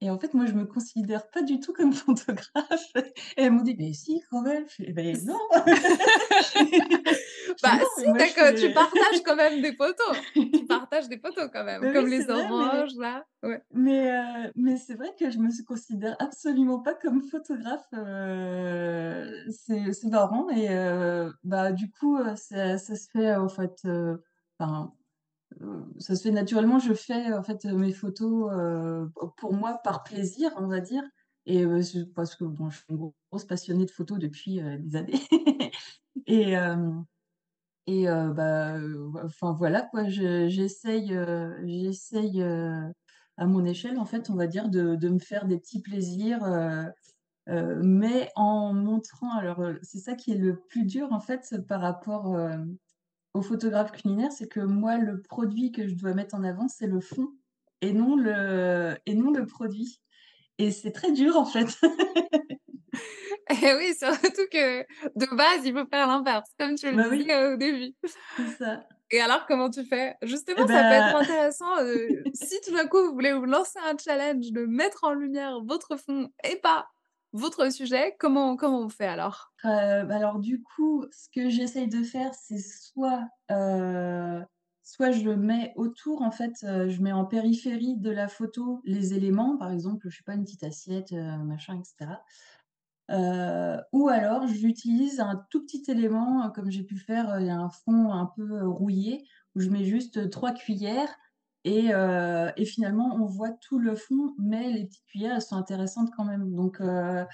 et en fait, moi, je me considère pas du tout comme photographe et elles m'ont dit: «Mais si, quand même!» je fais: «Beh, non!» Bah «Non, si, moi, tu je que tu fais» partages quand même des photos. Tu partages des photos quand même, comme les vrai, mais oranges là, ouais. Mais mais c'est vrai que je me considère absolument pas comme photographe, heu, c'est marrant et heu, bah, du coup, heu, ça ça se fait, en fait, ça se fait naturellement. Je fais, en fait, mes photos, heu, p pour moi, par plaisir, on va dire et c'est parce que, bon, je suis une grosse passionnée de photos depuis, heu, des années et et bah, enfin, voilà, quoi. Je j'essaye, j'essaye, à mon échelle, en fait, on va dire, de de me faire des petits plaisirs, mais en montrant alors, c'est ça qui est le plus dur, en fait, par rapport, aux photographes culinaires, c'est que moi, le produit que je dois mettre en avant, c'est le fond et non le et non le produit et c'est très dur, en fait. Et oui, surtout que de base, il faut faire l'inverse, comme tu le Bah, oui, disais au début. ça Et alors, comment tu fais? et Justement, ça peut être bah intéressant, si tout d'un coup, vous voulez vous lancer un challenge de mettre en lumière votre fond et pas votre sujet, comment comment on fait alors? Heu, bah, alors du coup, ce que j'essaye de faire, c'est soit, heu, soit je mets autour en fait, heu, je mets en périphérie de la photo les éléments, par exemple, je sais pas, une petite assiette, heu, machin et cetera. Heu, ou alors j'utilise un tout petit élément, comme j'ai pu faire, il y a un fond un peu, rouillé, où je mets juste, 3 cuillères et heu et finalement on voit tout le fond, mais les petites cuillères, elles sont intéressantes quand même donc heu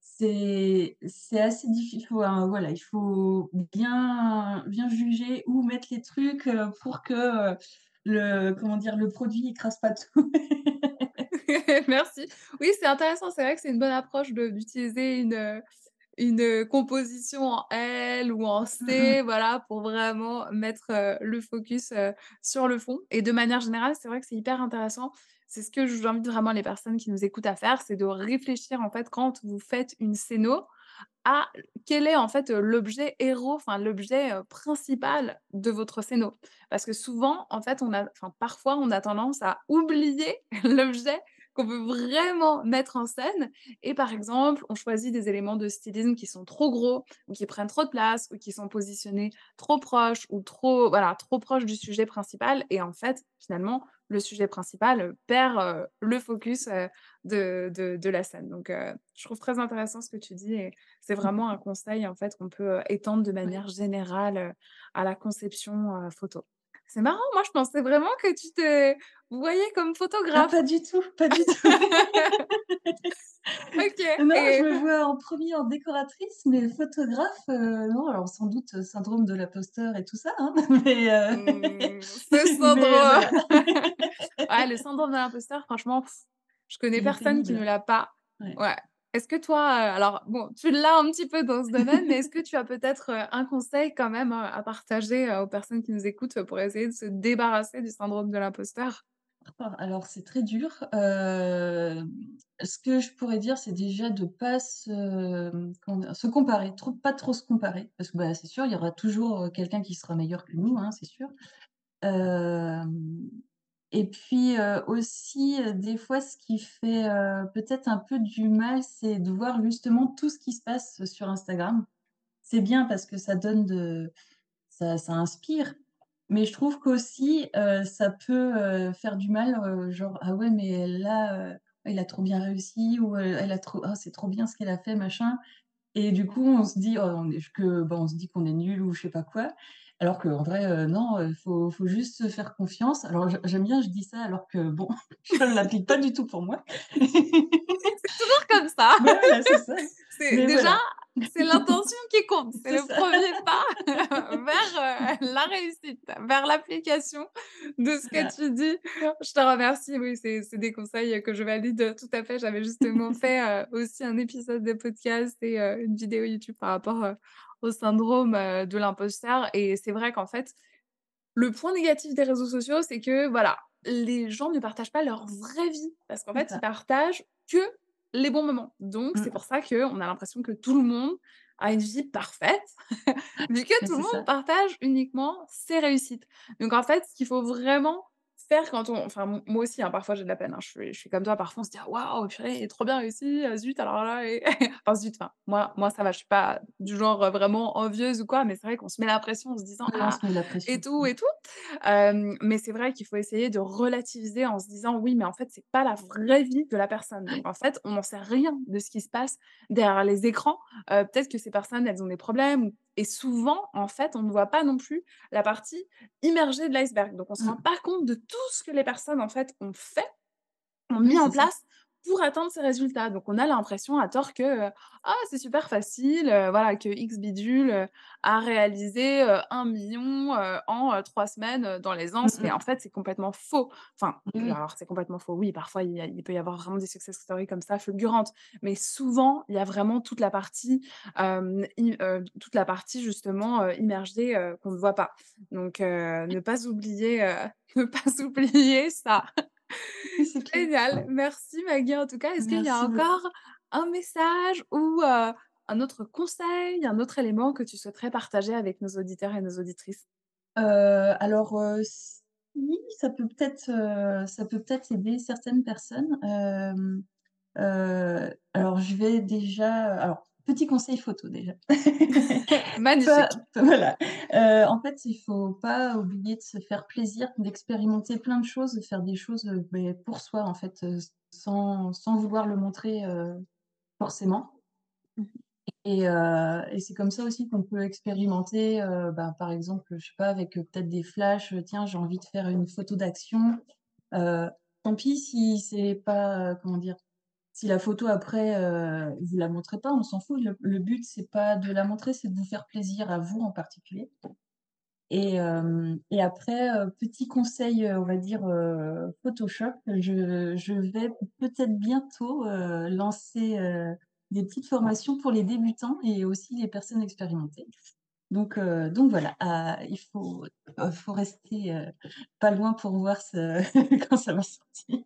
c'est assez difficile. il faut un voilà, il faut bien bien juger où mettre les trucs, pour que, le comment dire? Le produit écrase pas tout. Merci. Oui, c'est intéressant, c'est vrai que c'est une bonne approche d'utiliser une, une, heu, composition en L ou en Mmh. C, voilà, pour vraiment mettre, heu, le focus, heu, sur le fond et de manière générale, c'est vrai que c'est hyper intéressant. C'est ce que j'invite vraiment les personnes qui nous écoutent à faire, c'est de réfléchir, en fait, quand vous faites une scéno, à quel est, en fait, l'objet héros, enfin l'objet, principal de votre scéno. Parce que souvent, en fait, on a enfin, parfois, on a tendance à oublier l'objet qu'on veut vraiment mettre en scène et par exemple, on choisit des éléments de stylisme qui sont trop gros ou qui prennent trop de place ou qui sont positionnés trop proches ou trop voilà, trop proches du sujet principal et en fait, finalement, le sujet principal, perd, heu, le focus, heu, de de de la scène. Donc heu, je trouve très intéressant ce que tu dis et c'est vraiment un conseil, en fait, qu'on peut, étendre de manière générale, à la conception, photo. C'est marrant, moi je pensais vraiment que tu te voyais comme Ah photographe. pas du tout, pas du tout. OK Non, je me vois en 1er en décoratrice, mais photographe, heu, non. Alors sans doute, heu, syndrome de l'imposteur et tout ça, hein, mais heu, Mmh, ce syndrome ouais, le syndrome de l'imposteur, franchement, je connais personne qui ne l'a pas. Ouais. Ouais. Est-ce que toi, heu, alors bon, tu l'as un petit peu dans ce domaine, mais est-ce que tu as peut-être, heu, un conseil quand même, heu, à partager, aux personnes qui nous écoutent, pour essayer de se débarrasser du syndrome de l'imposteur? Ah, alors c'est très dur. Ce que je pourrais dire, c'est déjà de pas se, comparer, pas trop se comparer parce que, bah, c'est sûr, il y aura toujours, quelqu'un qui sera meilleur que nous, hein, c'est sûr. Et puis, heu, aussi, heu, des fois, ce qui fait, heu, peut-être un peu du mal, c'est de voir justement tout ce qui se passe sur Instagram. C'est bien parce que ça donne ça inspire, mais je trouve qu'aussi, ça peut, faire du mal, genre: «Ah ouais, mais là, il a trop bien réussi» ou, «Elle a trop ah, c'est trop bien ce qu'elle a fait», machin et du coup, on se dit: «Oh, on est» que, bah, on se dit qu'on est nul ou je sais pas quoi, alors qu'en vrai, heu, non, heu, faut faut juste se faire confiance. Alors j'ai j'aime bien, je dis ça alors que bon, je l'applique pas du tout pour moi. C'est toujours comme ça. Ouais, voilà, c'est ça. Déjà, voilà. c'est l'intention qui compte. C'est le ça. 1er pas vers, heu, la réussite, vers l'application de ce que tu dis. Je te remercie, oui, c'est des conseils que je valide tout à fait. J'avais justement fait, aussi un épisode de podcast et une vidéo YouTube par rapport, au syndrome, heu, de l'imposteur et c'est vrai qu'en fait, le point négatif des réseaux sociaux, c'est que, voilà, les gens ne partagent pas leur vraie vie parce qu'en C'est fait, ils partagent que les bons moments. Donc c'est Mmh. pour ça qu'on a l'impression que tout le monde a une vie parfaite, vu que tout le c'est monde ça. partage uniquement ses réussites. Donc en fait, ce qu'il faut vraiment faire quand on enfin, moi aussi, hein, parfois j'ai de la peine, hein, je suis je suis comme toi, parfois on se dit: «Ah waouh, purée, trop bien réussi, heu, zut alors là» et enfin zut, enfin, moi moi ça va, je suis pas du genre, heu, vraiment envieuse ou quoi, mais c'est vrai qu'on se met la pression en se disant: «Ah» se la et tout et tout. Mais c'est vrai qu'il faut essayer de relativiser en se disant: «Oui, mais en fait, c'est pas la vraie vie de la personne». Donc en fait, on n'en sait rien de ce qui se passe derrière les écrans. Heu, peut-être que ces personnes, elles ont des problèmes ou et souvent, en fait, on ne voit pas non plus la partie immergée de l'iceberg. Donc on se rend Mmh. pas compte de tout ce que les personnes, en fait, ont fait, ont Oui, mis en place pour atteindre ces résultats. Donc on a l'impression à tort que, heu: «Ah, c'est super facile, heu, voilà, que X bidule, heu, a réalisé, heu, 1 000 000, heu, en, 3 semaines, dans Mmh l'aisance», mais en fait, c'est complètement faux. Enfin, alors c'est complètement faux, oui, parfois il y a il peut y avoir vraiment des success stories comme ça fulgurantes, mais souvent, il y a vraiment toute la partie, i toute la partie justement, immergée, qu'on ne voit pas. Donc ne pas oublier, ne pas oublier ça. Génial, merci Magui en tout cas. Est-ce qu'il y a beaucoup. encore un message ou heu, un autre conseil, un autre élément que tu souhaiterais partager avec nos auditeurs et nos auditrices? Heu, alors, heu, si, ça peut peut-être, ça peut peut-être aider certaines personnes. Alors je vais déjà alors, petit conseil photo déjà. Magnifique. voilà, heu, en fait, il faut pas oublier de se faire plaisir, d'expérimenter plein de choses, de faire des choses, heu, beh, pour soi en fait, heu, sans sans vouloir le montrer, forcément. Mmh mh. Et et c'est comme ça aussi qu'on peut expérimenter, bah, par exemple, je sais pas, avec, peut-être des flashs, tiens, j'ai envie de faire une photo d'action, tant pis si c'est pas, comment dire? Si la photo après, heu, vous la montrez pas, on s'en fout. Le le but, c'est pas de la montrer, c'est de vous faire plaisir à vous en particulier. Et hem et après, heu, petit conseil, heu, on va dire, Photoshop, je je vais peut-être bientôt, lancer, des petites formations pour les débutants et aussi les personnes expérimentées. Donc donc voilà, il faut, faut rester, pas loin pour voir ce quand ça va sortir.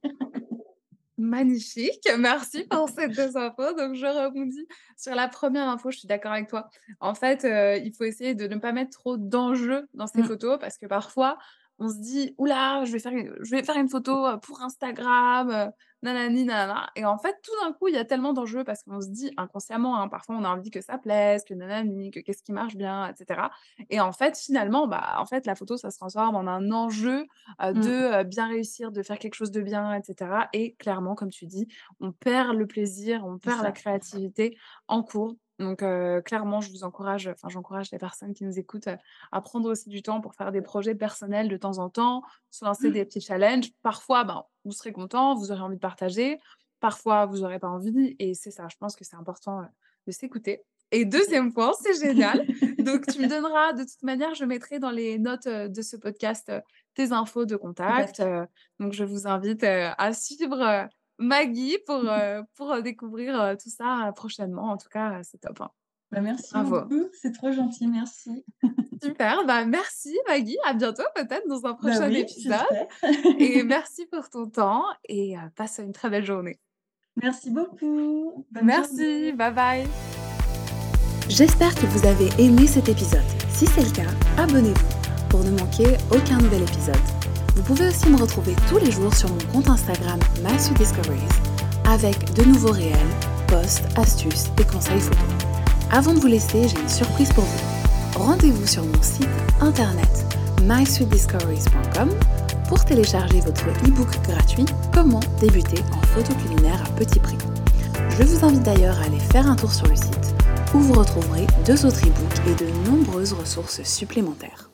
Magnifique, merci pour ces 2 infos. Donc je rebondis sur la première info, je suis d'accord avec toi. En fait, heu, il faut essayer de ne pas mettre trop d'enjeux dans ses Mmh. photos parce que parfois, on se dit: «Ouh là, je vais faire une je vais faire une photo, heu, pour Instagram, heu, nanani nanana» et en fait, tout d'un coup, il y a tellement d'enjeux parce qu'on se dit inconsciemment, hein, parfois on a envie que ça plaise, que nanani, que qu'est-ce qui marche bien et cetera et en fait, finalement, bah, en fait, la photo, ça se transforme en un enjeu heu, Mmh. de, heu, bien réussir, de faire quelque chose de bien et cetera et clairement, comme tu dis, on perd le plaisir, on perd la créativité en cours. Donc clairement, je vous encourage, enfin, j'encourage les personnes qui nous écoutent, à prendre aussi du temps pour faire des projets personnels de temps en temps, se lancer des petits challenges. Parfois, ben, vous serez content, vous aurez envie de partager, parfois vous aurez pas envie et c'est ça, je pense que c'est important, de s'écouter. Et deuxième point, c'est génial, donc tu me donneras de toute manière, je mettrai dans les notes, de ce podcast, tes infos de contact, donc je vous invite, à suivre, Maggie pour, pour, heu, découvrir, heu, tout ça, prochainement. En tout cas, c'est top, hein. Bah, merci Bravo. beaucoup, c'est trop gentil, merci. Super, bah, merci Maggie, à bientôt peut-être dans un Bah, prochain oui, épisode et merci pour ton temps et passe une très belle journée. Merci beaucoup. Bonne Merci, journée. bye bye. J'espère que vous avez aimé cet épisode. Si c'est le cas, abonnez-vous pour ne manquer aucun nouvel épisode. Vous pouvez aussi me retrouver tous les jours sur mon compte Instagram Matthew Discoveries avec de nouveaux réels, posts, astuces et conseils photos. Avant de vous laisser, j'ai une surprise pour vous. Rendez-vous sur mon site internet mysweetdiscoveries.com pour télécharger votre e-book gratuit Comment débuter en photo culinaire à petit prix. Je vous invite d'ailleurs à aller faire un tour sur le site où vous retrouverez deux autres e-books et de nombreuses ressources supplémentaires.